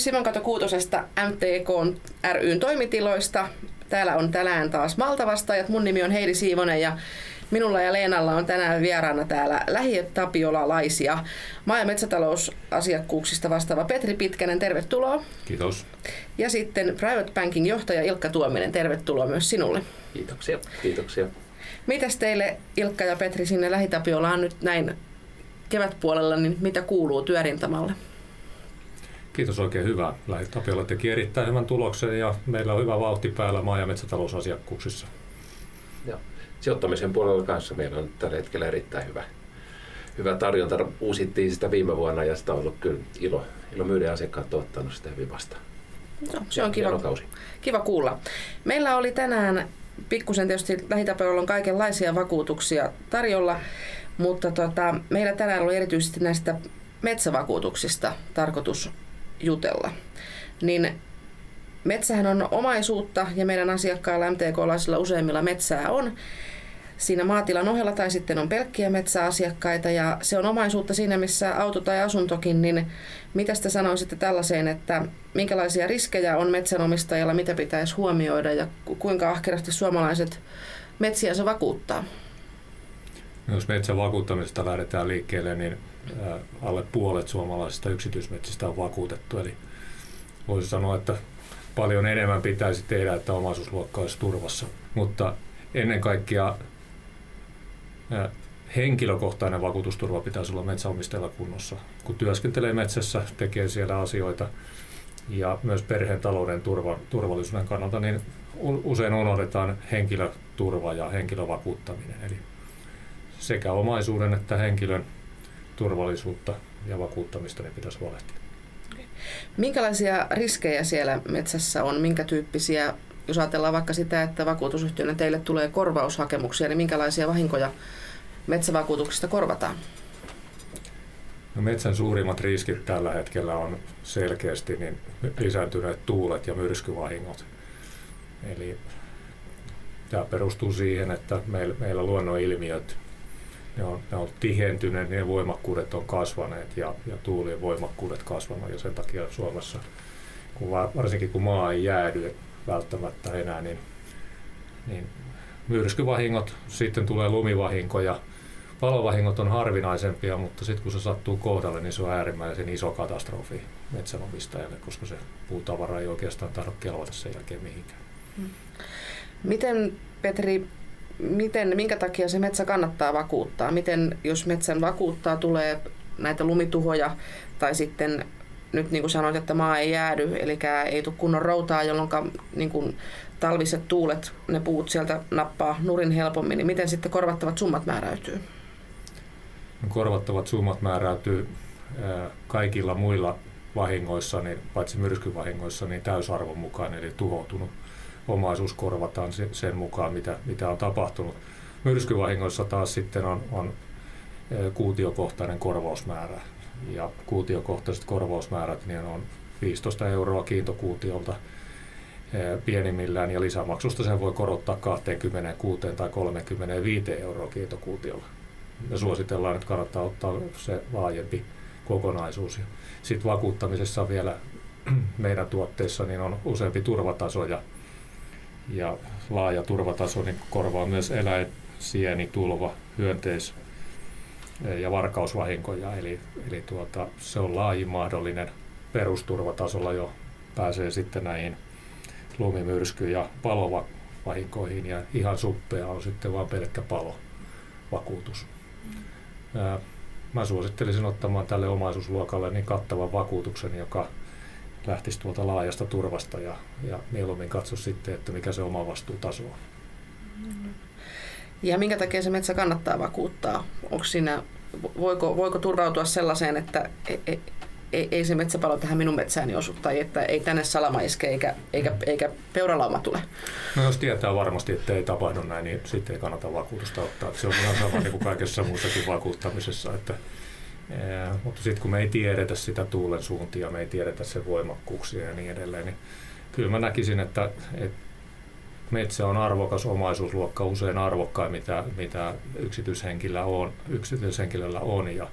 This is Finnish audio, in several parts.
kysymys Kato Kuutosesta MTK ryn toimitiloista. Täällä on tänään taas Maltavastajat. Mun nimi on Heidi Siivonen ja minulla ja Leenalla on tänään vieraana täällä lähitapiolalaisia maa- ja metsätalousasiakkuuksista vastaava Petri Pitkänen. Tervetuloa. Kiitos. Ja sitten Private Banking johtaja Ilkka Tuominen. Tervetuloa myös sinulle. Kiitoksia. Kiitoksia. Mitäs teille Ilkka ja Petri sinne lähitapiolaan nyt näin kevätpuolella, niin mitä kuuluu työrintamalle? Kiitos oikein hyvä. Tapiola teki erittäin hyvän tuloksen ja meillä on hyvä vauhti päällä maa- ja metsätalousasiakkuuksissa. Ja sijoittamisen puolella kanssa meillä on tällä hetkellä erittäin hyvä, hyvä tarjonta. Uusittiin sitä viime vuonna ja sitä on ollut kyllä ilo, ilo myydä asiakkaat on ottanut sitä hyvin vastaan. No, se on kiva, kiva kuulla. Meillä oli tänään pikkusen tietysti lähitapiolla on kaikenlaisia vakuutuksia tarjolla, mutta tota, meillä tänään oli erityisesti näistä metsävakuutuksista tarkoitus jutella. Niin metsähän on omaisuutta ja meidän asiakkailla MTK-laisilla useimmilla metsää on siinä maatilan ohella tai sitten on pelkkiä metsäasiakkaita ja se on omaisuutta siinä, missä auto tai asuntokin, niin mitä te sanoisitte tällaiseen, että minkälaisia riskejä on metsänomistajalla, mitä pitäisi huomioida ja kuinka ahkerasti suomalaiset metsiänsä vakuuttaa? Jos metsän vakuuttamisesta lähdetään liikkeelle, niin alle puolet suomalaisista yksityismetsistä on vakuutettu. Eli voisi sanoa, että paljon enemmän pitäisi tehdä, että omaisuusluokka olisi turvassa. Mutta ennen kaikkea henkilökohtainen vakuutusturva pitäisi olla metsäomistajalla kunnossa. Kun työskentelee metsässä, tekee siellä asioita ja myös perheen talouden turva, turvallisuuden kannalta, niin usein unohdetaan henkilöturva ja henkilövakuuttaminen. Eli sekä omaisuuden että henkilön turvallisuutta ja vakuuttamista niin pitäisi huolehtia. Minkälaisia riskejä siellä metsässä on? Minkä tyyppisiä, jos ajatellaan vaikka sitä, että vakuutusyhtiönä teille tulee korvaushakemuksia, niin minkälaisia vahinkoja metsävakuutuksista korvataan? No metsän suurimmat riskit tällä hetkellä on selkeästi niin lisääntyneet tuulet ja myrskyvahingot. Eli tämä perustuu siihen, että meillä, meillä luonnonilmiöt ne on, ne on tihentyneet, niin voimakkuudet on kasvaneet ja, ja tuulien voimakkuudet kasvaneet ja sen takia Suomessa, kun varsinkin kun maa ei jäädy välttämättä enää, niin, niin myrskyvahingot, sitten tulee lumivahinkoja, palovahingot on harvinaisempia, mutta sitten kun se sattuu kohdalle, niin se on äärimmäisen iso katastrofi metsänomistajalle, koska se puutavara ei oikeastaan tahdo kelvata sen jälkeen mihinkään. Hmm. Miten Petri miten, minkä takia se metsä kannattaa vakuuttaa? Miten, jos metsän vakuuttaa, tulee näitä lumituhoja tai sitten nyt niin kuin sanoit, että maa ei jäädy, eli ei tule kunnon routaa, jolloin niin kuin talviset tuulet, ne puut sieltä nappaa nurin helpommin, niin miten sitten korvattavat summat määräytyy? No, korvattavat summat määräytyy kaikilla muilla vahingoissa, niin paitsi myrskyvahingoissa, niin täysarvon mukaan, eli tuhoutunut omaisuus korvataan sen mukaan, mitä, mitä on tapahtunut. Myrskyvahingoissa taas sitten on, on kuutiokohtainen korvausmäärä. Ja kuutiokohtaiset korvausmäärät niin on 15 euroa kiintokuutiolta pienimmillään ja lisämaksusta sen voi korottaa 26 tai 35 euroa kiintokuutiolla. Me suositellaan, että kannattaa ottaa se laajempi kokonaisuus. Sitten vakuuttamisessa vielä meidän tuotteissa niin on useampi turvataso ja ja laaja turvataso niin korvaa myös eläin, sieni, tulva, hyönteis- ja varkausvahinkoja. Eli, eli tuota, se on laajin mahdollinen perusturvatasolla jo pääsee sitten näihin lumimyrsky- ja palovahinkoihin ja ihan suppea on sitten vain pelkkä palovakuutus. Mä suosittelisin ottamaan tälle omaisuusluokalle niin kattavan vakuutuksen, joka lähtisi tuolta laajasta turvasta ja, ja mieluummin katso sitten, että mikä se oma vastuutaso on. Ja minkä takia se metsä kannattaa vakuuttaa? Onko siinä, voiko, voiko turvautua sellaiseen, että ei, ei, e, ei se metsäpalo tähän minun metsääni osu, tai että ei tänne salama iske eikä, eikä, eikä peuralauma tule? No jos tietää varmasti, että ei tapahdu näin, niin sitten ei kannata vakuutusta ottaa. Se on ihan sama niin kuin kaikessa muussakin vakuuttamisessa, että Mutta sitten kun me ei tiedetä sitä tuulen suuntia, me ei tiedetä sen voimakkuuksia ja niin edelleen, niin kyllä mä näkisin, että, että metsä on arvokas omaisuusluokka, usein arvokkain, mitä, mitä yksityishenkilöllä on, yksityishenkilöllä on. Ja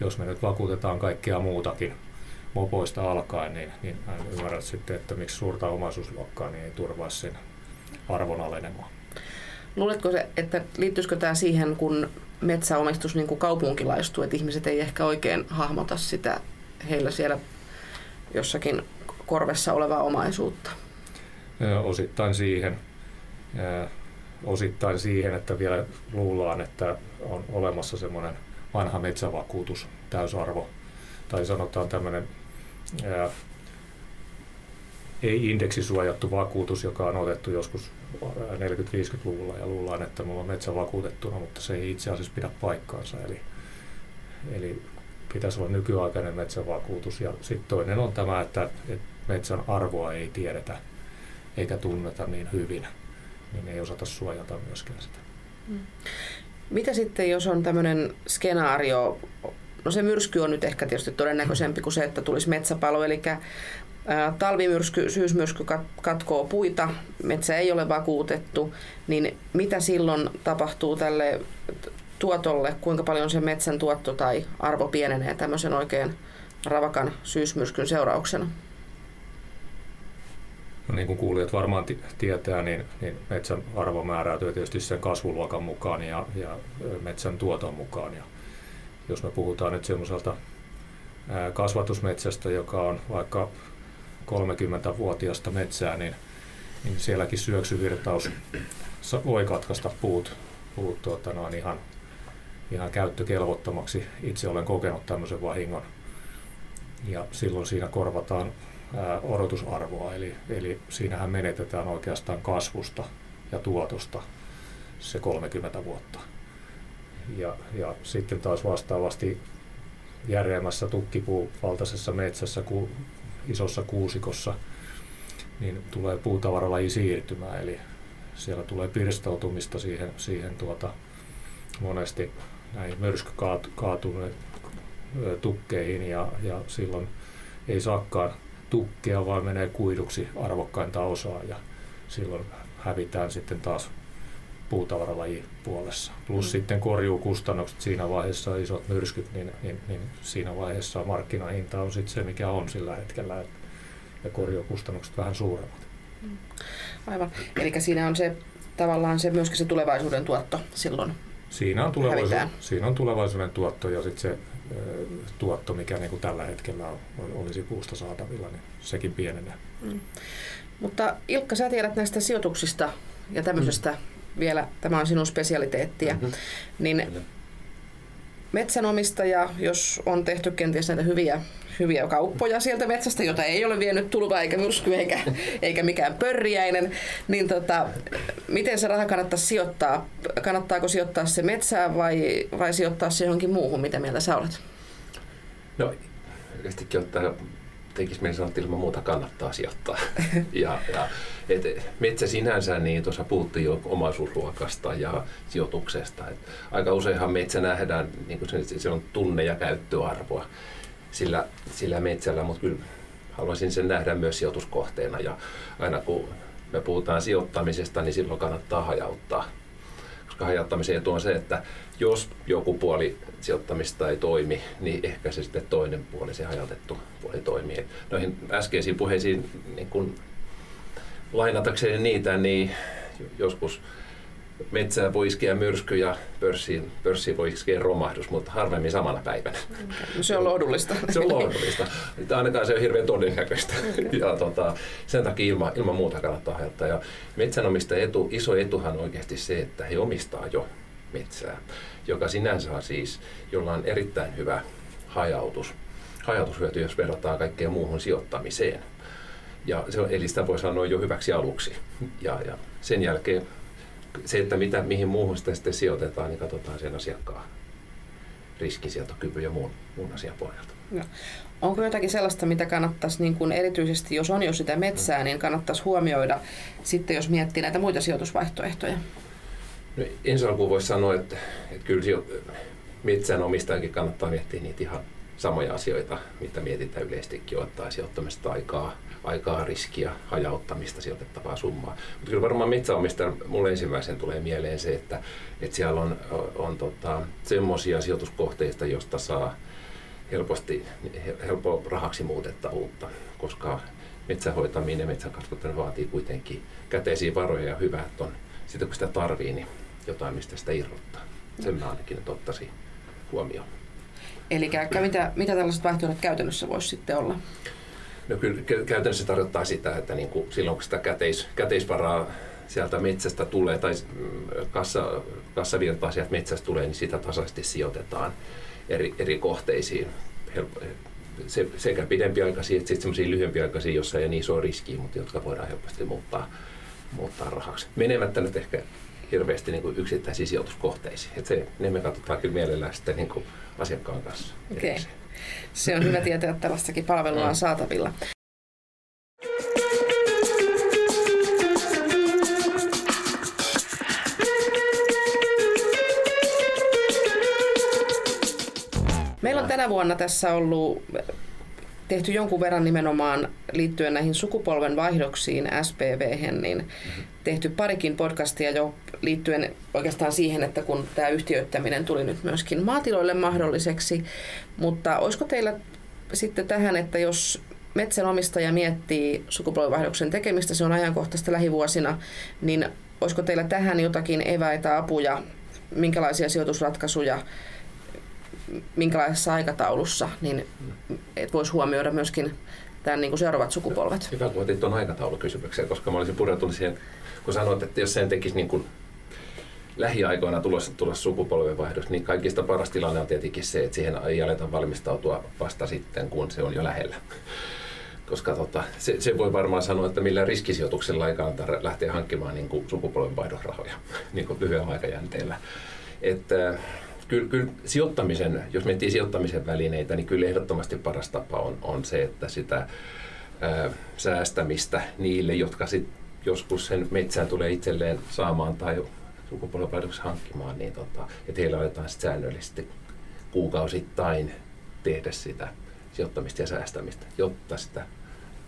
jos me nyt vakuutetaan kaikkea muutakin, mopoista alkaen, niin, niin mä en ymmärrä sitten, että miksi suurta omaisuusluokkaa niin ei turvaa sen arvon alenemaan. Luuletko se, että liittyisikö tämä siihen, kun metsäomistus niin kuin kaupunkilaistuu, että ihmiset ei ehkä oikein hahmota sitä heillä siellä jossakin korvessa olevaa omaisuutta? Osittain siihen. Osittain siihen, että vielä luullaan, että on olemassa semmoinen vanha metsävakuutus, täysarvo, tai sanotaan tämmöinen ei indeksisuojattu vakuutus, joka on otettu joskus 40-50-luvulla ja luullaan, että mulla on metsä vakuutettuna, mutta se ei itse asiassa pidä paikkaansa. Eli, eli pitäisi olla nykyaikainen metsävakuutus. Ja sitten toinen on tämä, että, että metsän arvoa ei tiedetä eikä tunneta niin hyvin, niin ei osata suojata myöskään sitä. Mm. Mitä sitten, jos on tämmöinen skenaario, no se myrsky on nyt ehkä tietysti todennäköisempi kuin se, että tulisi metsäpalo, eli talvimyrsky, syysmyrsky katkoo puita, metsä ei ole vakuutettu, niin mitä silloin tapahtuu tälle tuotolle, kuinka paljon se metsän tuotto tai arvo pienenee tämmöisen oikein ravakan syysmyrskyn seurauksena? No niin kuin kuulijat varmaan t- tietää, niin, niin metsän arvo määräytyy tietysti sen kasvuluokan mukaan ja, ja metsän tuoton mukaan. Ja jos me puhutaan nyt semmoiselta kasvatusmetsästä, joka on vaikka 30-vuotiasta metsää, niin, niin sielläkin syöksyvirtaus voi katkaista puut, puut tuota, noin ihan, ihan käyttökelvottomaksi. Itse olen kokenut tämmöisen vahingon. Ja silloin siinä korvataan ää, odotusarvoa, eli, eli siinähän menetetään oikeastaan kasvusta ja tuotosta se 30 vuotta. Ja, ja sitten taas vastaavasti järeämmässä tukkipuuvaltaisessa metsässä, kun isossa kuusikossa, niin tulee puutavaralaji siirtymään, eli siellä tulee pirstautumista siihen, siihen tuota, monesti näihin myrskykaatuneet tukkeihin ja, ja silloin ei saakaan tukkea, vaan menee kuiduksi arvokkainta osaa ja silloin hävitään sitten taas puutavaralaji puolessa. Plus mm. sitten korjuukustannukset siinä vaiheessa, isot myrskyt, niin, niin, niin siinä vaiheessa markkinahinta on sitten se, mikä on sillä hetkellä, et, ja korjuukustannukset vähän suuremmat. Mm. Aivan. Eli siinä on se tavallaan se myöskin se tulevaisuuden tuotto silloin Siinä on, tulevaisuuden, siinä on tulevaisuuden tuotto ja sitten se tuotto, mikä niin kuin tällä hetkellä on, olisi puusta saatavilla, niin sekin pienenee. Mm. Mutta Ilkka, sä tiedät näistä sijoituksista ja tämmöisestä mm vielä, tämä on sinun spesialiteettia, mm-hmm. niin metsänomistaja, jos on tehty kenties näitä hyviä, hyviä kauppoja sieltä metsästä, jota ei ole vienyt tulva eikä myrsky eikä, eikä mikään pörriäinen, niin tota, miten se raha kannattaa sijoittaa? Kannattaako sijoittaa se metsään vai, vai sijoittaa se johonkin muuhun? Mitä mieltä sä olet? No, yleisestikin ottaa tekisi mieli sanoa, että ilman muuta kannattaa sijoittaa. ja, ja, et, metsä sinänsä, niin tuossa puhuttiin jo omaisuusluokasta ja sijoituksesta. Et aika useinhan metsä nähdään, niin kuin se, se on tunne- ja käyttöarvoa sillä, sillä metsällä, mutta kyllä haluaisin sen nähdä myös sijoituskohteena. Ja aina kun me puhutaan sijoittamisesta, niin silloin kannattaa hajauttaa. Hajauttamisen etu on se, että jos joku puoli sijoittamista ei toimi, niin ehkä se sitten toinen puoli, se hajautettu puoli toimii. Noihin äskeisiin puheisiin niin kun lainatakseni niitä, niin joskus metsää voi iskeä myrsky ja pörssiin, pörssiin voi iskeä romahdus, mutta harvemmin samana päivänä. No se on lohdullista. se on lohdullista. Ainakaan se on hirveän todennäköistä. Okay. Ja tota, sen takia ilman, ilman muuta kannattaa hajottaa. Ja metsänomista etu, iso etuhan on oikeasti se, että he omistaa jo metsää, joka sinänsä on siis, jolla on erittäin hyvä hajautus, hajautushyöty, jos verrataan kaikkeen muuhun sijoittamiseen. Ja se, eli sitä voi sanoa jo hyväksi aluksi. Ja, ja sen jälkeen se, että mitä, mihin muuhun sitä sitten sijoitetaan, niin katsotaan sen asiakkaan riskisietokyvyn ja muun, muun asian pohjalta. No. Onko jotakin sellaista, mitä kannattaisi, niin kuin erityisesti jos on jo sitä metsää, niin kannattaisi huomioida sitten, jos miettii näitä muita sijoitusvaihtoehtoja? No, ensi alkuun voisi sanoa, että, että kyllä metsänomistajankin kannattaa miettiä niitä ihan samoja asioita, mitä mietitään yleistikin, ottaa sijoittamista aikaa, aikaa, riskiä, hajauttamista, sijoitettavaa summaa. Mutta kyllä varmaan metsäomistajan mulle ensimmäisen tulee mieleen se, että, että siellä on, on tota, semmoisia sijoituskohteita, joista saa helposti, helppo rahaksi muutettavuutta, koska metsähoitaminen ja metsän kasvattaminen vaatii kuitenkin käteisiä varoja ja hyvä, että on sitten kun sitä tarvii, niin jotain, mistä sitä irrottaa. Sen mä ainakin ottaisin huomioon. Eli mitä, mitä tällaiset vaihtoehdot käytännössä voisi sitten olla? No kyllä käytännössä tarkoittaa sitä, että niin kuin silloin kun sitä käteis, käteisvaraa sieltä metsästä tulee tai mm, kassa, kassavirtaa sieltä metsästä tulee, niin sitä tasaisesti sijoitetaan eri, eri kohteisiin. Se, sekä pidempiaikaisia että semmoisia lyhyempiaikaisia, joissa ei niin iso riski, mutta jotka voidaan helposti muuttaa, muuttaa rahaksi. Menemättä nyt ehkä hirveästi niin kuin yksittäisiin sijoituskohteisiin. Et se, ne me katsotaan kyllä mielellään sitten niin kuin asiakkaan kanssa. Okay. Se on hyvä tietää, että tällaistakin palvelua on mm. saatavilla. Meillä on tänä vuonna tässä ollut tehty jonkun verran nimenomaan liittyen näihin sukupolven vaihdoksiin SPV, niin tehty parikin podcastia jo liittyen oikeastaan siihen, että kun tämä yhtiöittäminen tuli nyt myöskin maatiloille mahdolliseksi, mutta olisiko teillä sitten tähän, että jos metsänomistaja miettii sukupolvenvaihdoksen tekemistä, se on ajankohtaista lähivuosina, niin olisiko teillä tähän jotakin eväitä, apuja, minkälaisia sijoitusratkaisuja minkälaisessa aikataulussa, niin et voisi huomioida myöskin tämän niin kuin seuraavat sukupolvet. Hyvä, kun otit tuon aikataulukysymyksen, koska mä olisin pureutunut siihen, kun sanoit, että jos sen tekisi niin kuin lähiaikoina tulossa, tulossa sukupolvenvaihdos, niin kaikista paras tilanne on tietenkin se, että siihen ei aleta valmistautua vasta sitten, kun se on jo lähellä. Koska tota, se, se, voi varmaan sanoa, että millä riskisijoituksella ei kannata lähteä hankkimaan niin kuin sukupolvenvaihdosrahoja niin kuin lyhyellä aikajänteellä. Että, kyllä, kyllä sijoittamisen, jos miettii sijoittamisen välineitä, niin kyllä ehdottomasti paras tapa on, on se, että sitä ää, säästämistä niille, jotka sit joskus sen metsään tulee itselleen saamaan tai sukupolvenvaihdoksi hankkimaan, niin tota, että heillä aletaan sit säännöllisesti kuukausittain tehdä sitä sijoittamista ja säästämistä, jotta sitä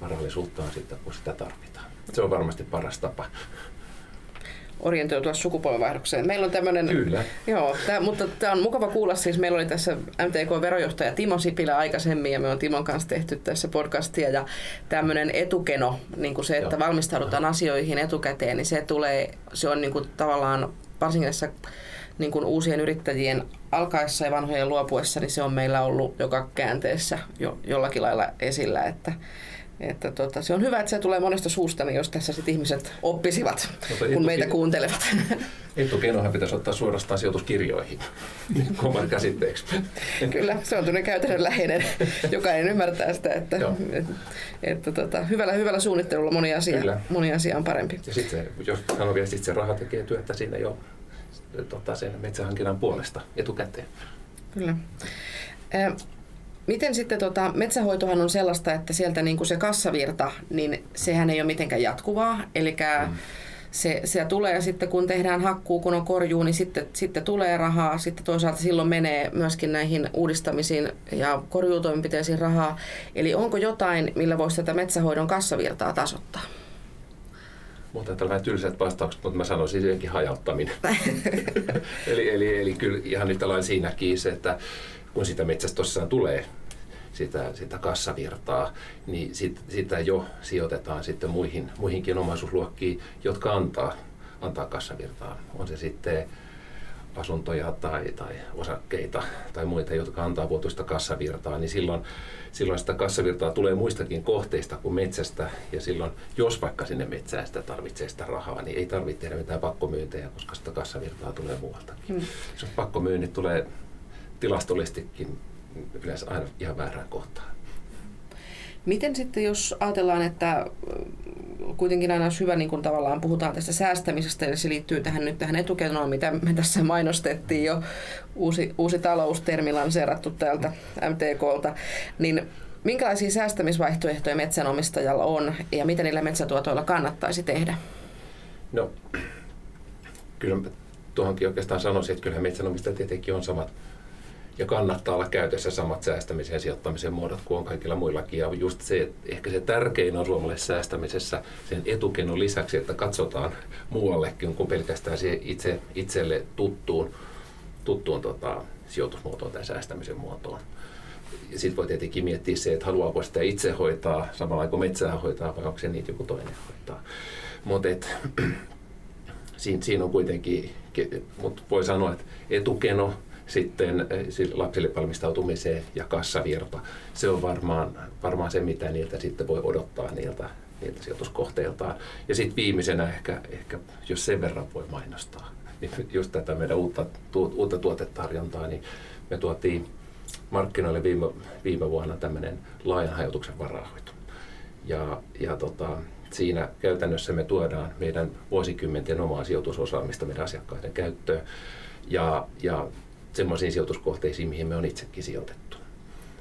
varallisuutta on sitten, kun sitä tarvitaan. Se on varmasti paras tapa orientoitua sukupolvenvaihdokseen. Meillä on tämmöinen... Kyllä. Joo, tää, mutta tämä on mukava kuulla. Siis meillä oli tässä MTK-verojohtaja Timo Sipilä aikaisemmin ja me on Timon kanssa tehty tässä podcastia ja tämmöinen etukeno, niin kuin se, että Joo. valmistaudutaan Joo. asioihin etukäteen, niin se tulee, se on niin kuin tavallaan varsinkin tässä niin kuin uusien yrittäjien alkaessa ja vanhojen luopuessa, niin se on meillä ollut joka käänteessä jo, jollakin lailla esillä, että että tota, se on hyvä, että se tulee monesta suusta, niin jos tässä sit ihmiset oppisivat, Mutta kun meitä kuuntelevat. Etukenohan pitäisi ottaa suorastaan sijoituskirjoihin oman käsitteeksi. Kyllä, se on tämmöinen käytännönläheinen. Jokainen ymmärtää sitä, että, että, että tota, hyvällä, hyvällä suunnittelulla moni asia, moni asia on parempi. Ja sitten jos sanoo vielä, että se raha tekee työtä sinne jo tota, sen metsähankinnan puolesta etukäteen. Kyllä. Miten sitten tota, metsähoitohan on sellaista, että sieltä niin kuin se kassavirta, niin sehän ei ole mitenkään jatkuvaa. Eli mm. se, se tulee ja sitten kun tehdään hakkuu, kun on korjuu, niin sitten, sitten tulee rahaa. Sitten toisaalta silloin menee myöskin näihin uudistamisiin ja korjuutoimenpiteisiin rahaa. Eli onko jotain, millä voisi tätä metsähoidon kassavirtaa tasoittaa? Mutta on vähän tylsät vastaukset, mutta mä sanoisin senkin hajauttaminen. eli, eli, eli kyllä ihan yhtä lailla siinäkin se, että kun sitä metsästä tosissaan tulee sitä, sitä kassavirtaa, niin sit, sitä jo sijoitetaan sitten muihin, muihinkin omaisuusluokkiin, jotka antaa, antaa kassavirtaa. On se sitten asuntoja tai, tai osakkeita tai muita, jotka antaa vuotuista kassavirtaa, niin silloin, silloin sitä kassavirtaa tulee muistakin kohteista kuin metsästä. Ja silloin, jos vaikka sinne metsään sitä tarvitsee sitä rahaa, niin ei tarvitse tehdä mitään pakkomyyntejä, koska sitä kassavirtaa tulee muualtakin. Hmm. Jos pakkomyynnit tulee tilastollisestikin yleensä aina ihan väärään kohtaan. Miten sitten, jos ajatellaan, että kuitenkin aina olisi hyvä, niin kun tavallaan puhutaan tästä säästämisestä, ja se liittyy tähän nyt tähän etukenoon, mitä me tässä mainostettiin jo, uusi, uusi taloustermi lanseerattu täältä MTKlta, niin minkälaisia säästämisvaihtoehtoja metsänomistajalla on, ja mitä niillä metsätuotoilla kannattaisi tehdä? No, kyllä tuohonkin oikeastaan sanoisin, että kyllähän metsänomistajat tietenkin on samat ja kannattaa olla käytössä samat säästämisen ja sijoittamisen muodot kuin on kaikilla muillakin. Ja just se, että ehkä se tärkein on suomalaisessa säästämisessä sen etukenon lisäksi, että katsotaan muuallekin kuin pelkästään siihen itse, itselle tuttuun, tuttuun tota, sijoitusmuotoon tai säästämisen muotoon. sitten voi tietenkin miettiä se, että haluaako sitä itse hoitaa samalla kuin metsää hoitaa vai onko se niitä joku toinen hoitaa. Mutta siinä, siinä on kuitenkin, mutta voi sanoa, että etukeno sitten eh, lapsille valmistautumiseen ja kassavirta, se on varmaan, varmaan se, mitä niiltä sitten voi odottaa niiltä, niiltä sijoituskohteiltaan. Ja sitten viimeisenä ehkä, ehkä, jos sen verran voi mainostaa, niin just tätä meidän uutta, tu, uutta tuotetarjontaa, niin me tuotiin markkinoille viime, viime vuonna tämmöinen laajan hajotuksen varahoito. Ja, ja tota, siinä käytännössä me tuodaan meidän vuosikymmenten omaa sijoitusosaamista meidän asiakkaiden käyttöön ja, ja semmoisiin sijoituskohteisiin, mihin me on itsekin sijoitettu.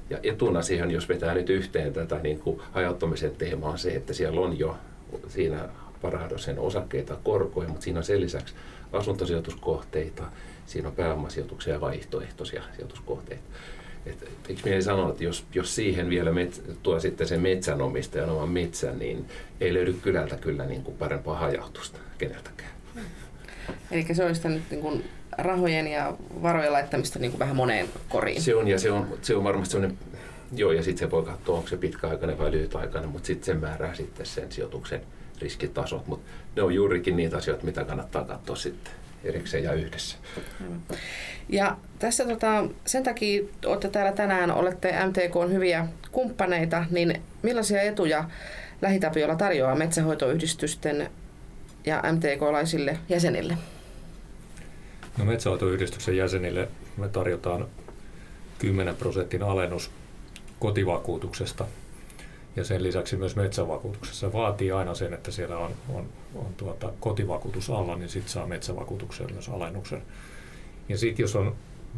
Ja etuna siihen, jos vetää nyt yhteen tätä niin kuin hajauttamisen teemaa, on se, että siellä on jo siinä varahdosen osakkeita, korkoja, mutta siinä on sen lisäksi asuntosijoituskohteita, siinä on pääomasijoituksia ja vaihtoehtoisia sijoituskohteita. Et, eikö mieli sanoa, että jos, jos siihen vielä met, tuo sitten sen metsänomistajan oman metsän, niin ei löydy kylältä kyllä niin kuin parempaa hajautusta keneltäkään. Eli se olisi nyt niin kuin rahojen ja varojen laittamista niin kuin vähän moneen koriin. Se on, ja se on, se on varmasti sellainen, joo, ja sitten se voi katsoa, onko se pitkäaikainen vai lyhytaikainen, mutta sitten se määrää sitten sen sijoituksen riskitasot, mutta ne on juurikin niitä asioita, mitä kannattaa katsoa sitten erikseen ja yhdessä. Ja tässä tota, sen takia olette täällä tänään, olette MTK on hyviä kumppaneita, niin millaisia etuja Lähitapiola tarjoaa metsähoitoyhdistysten ja MTK-laisille jäsenille? No metsähoitoyhdistyksen jäsenille me tarjotaan 10 prosentin alennus kotivakuutuksesta ja sen lisäksi myös metsävakuutuksessa vaatii aina sen, että siellä on, on, on tuota kotivakuutus alla, niin sitten saa metsävakuutukseen myös alennuksen. Ja sitten jos on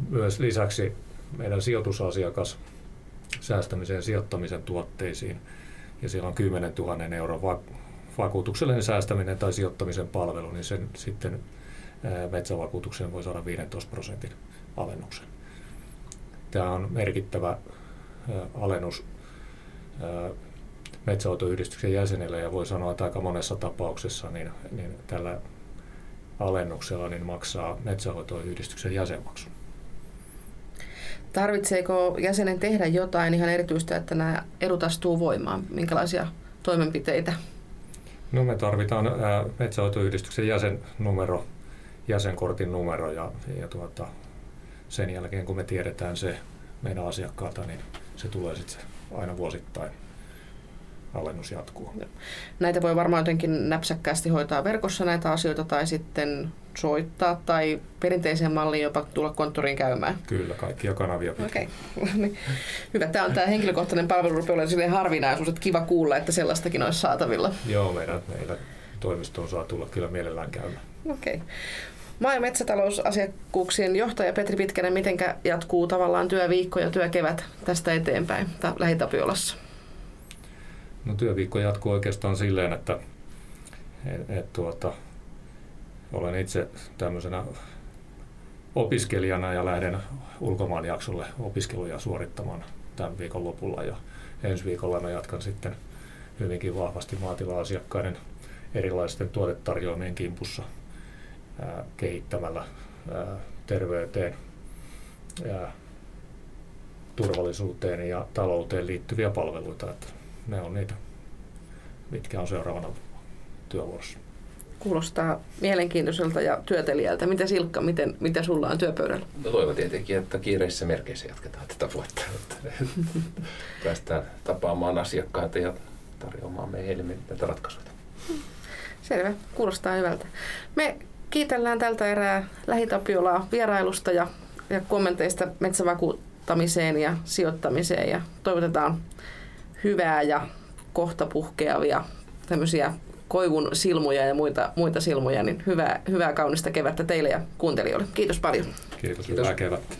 myös lisäksi meidän sijoitusasiakas säästämisen ja sijoittamisen tuotteisiin, ja siellä on 10 000 euron va- vakuutuksellinen säästäminen tai sijoittamisen palvelu, niin sen sitten metsävakuutukseen voi saada 15 prosentin alennuksen. Tämä on merkittävä alennus metsäautoyhdistyksen jäsenille ja voi sanoa, että aika monessa tapauksessa niin, niin tällä alennuksella niin maksaa metsähoitoyhdistyksen jäsenmaksun. Tarvitseeko jäsenen tehdä jotain ihan erityistä, että nämä edut astuu voimaan? Minkälaisia toimenpiteitä? No me tarvitaan metsähoitoyhdistyksen jäsennumero, jäsenkortin numero ja, ja tuota, sen jälkeen kun me tiedetään se meidän asiakkaalta, niin se tulee sitten aina vuosittain alennus jatkuu. Näitä voi varmaan jotenkin näpsäkkäästi hoitaa verkossa näitä asioita tai sitten soittaa tai perinteiseen malliin jopa tulla konttoriin käymään. Kyllä, kaikkia kanavia Okei, okay. Niin. Hyvä. Tämä on tämä henkilökohtainen palvelu rupeaa olemaan harvinaisuus, että kiva kuulla, että sellaistakin olisi saatavilla. Joo, meidän, meillä toimistoon saa tulla kyllä mielellään käymään. Okei. Okay. Maa- ja metsätalousasiakkuuksien johtaja Petri Pitkänen, miten jatkuu tavallaan työviikko ja työkevät tästä eteenpäin Lähitapiolassa? No työviikko jatkuu oikeastaan silleen, että et, et, tuota, olen itse tämmöisenä opiskelijana ja lähden ulkomaan jaksolle opiskeluja suorittamaan tämän viikon lopulla ja ensi viikolla mä jatkan sitten hyvinkin vahvasti maatila-asiakkaiden erilaisten tuotetarjoamien kimpussa ää, kehittämällä ää, terveyteen, ää, turvallisuuteen ja talouteen liittyviä palveluita. Että ne on niitä, mitkä on seuraavana työvuorossa. Kuulostaa mielenkiintoiselta ja työtelijältä. Mitä Silkka, miten, mitä sulla on työpöydällä? No toivon tietenkin, että kiireissä merkeissä jatketaan tätä vuotta. Päästään tapaamaan asiakkaita ja tarjoamaan meille näitä ratkaisuja. Selvä, kuulostaa hyvältä. Me kiitellään tältä erää Lähitapiolaa vierailusta ja, ja kommenteista metsävakuuttamiseen ja sijoittamiseen ja toivotetaan hyvää ja kohta puhkeavia tämmöisiä koivun silmuja ja muita, muita silmuja, niin hyvää, hyvää kaunista kevättä teille ja kuuntelijoille. Kiitos paljon. Kiitos, Kiitos. hyvää kevättä.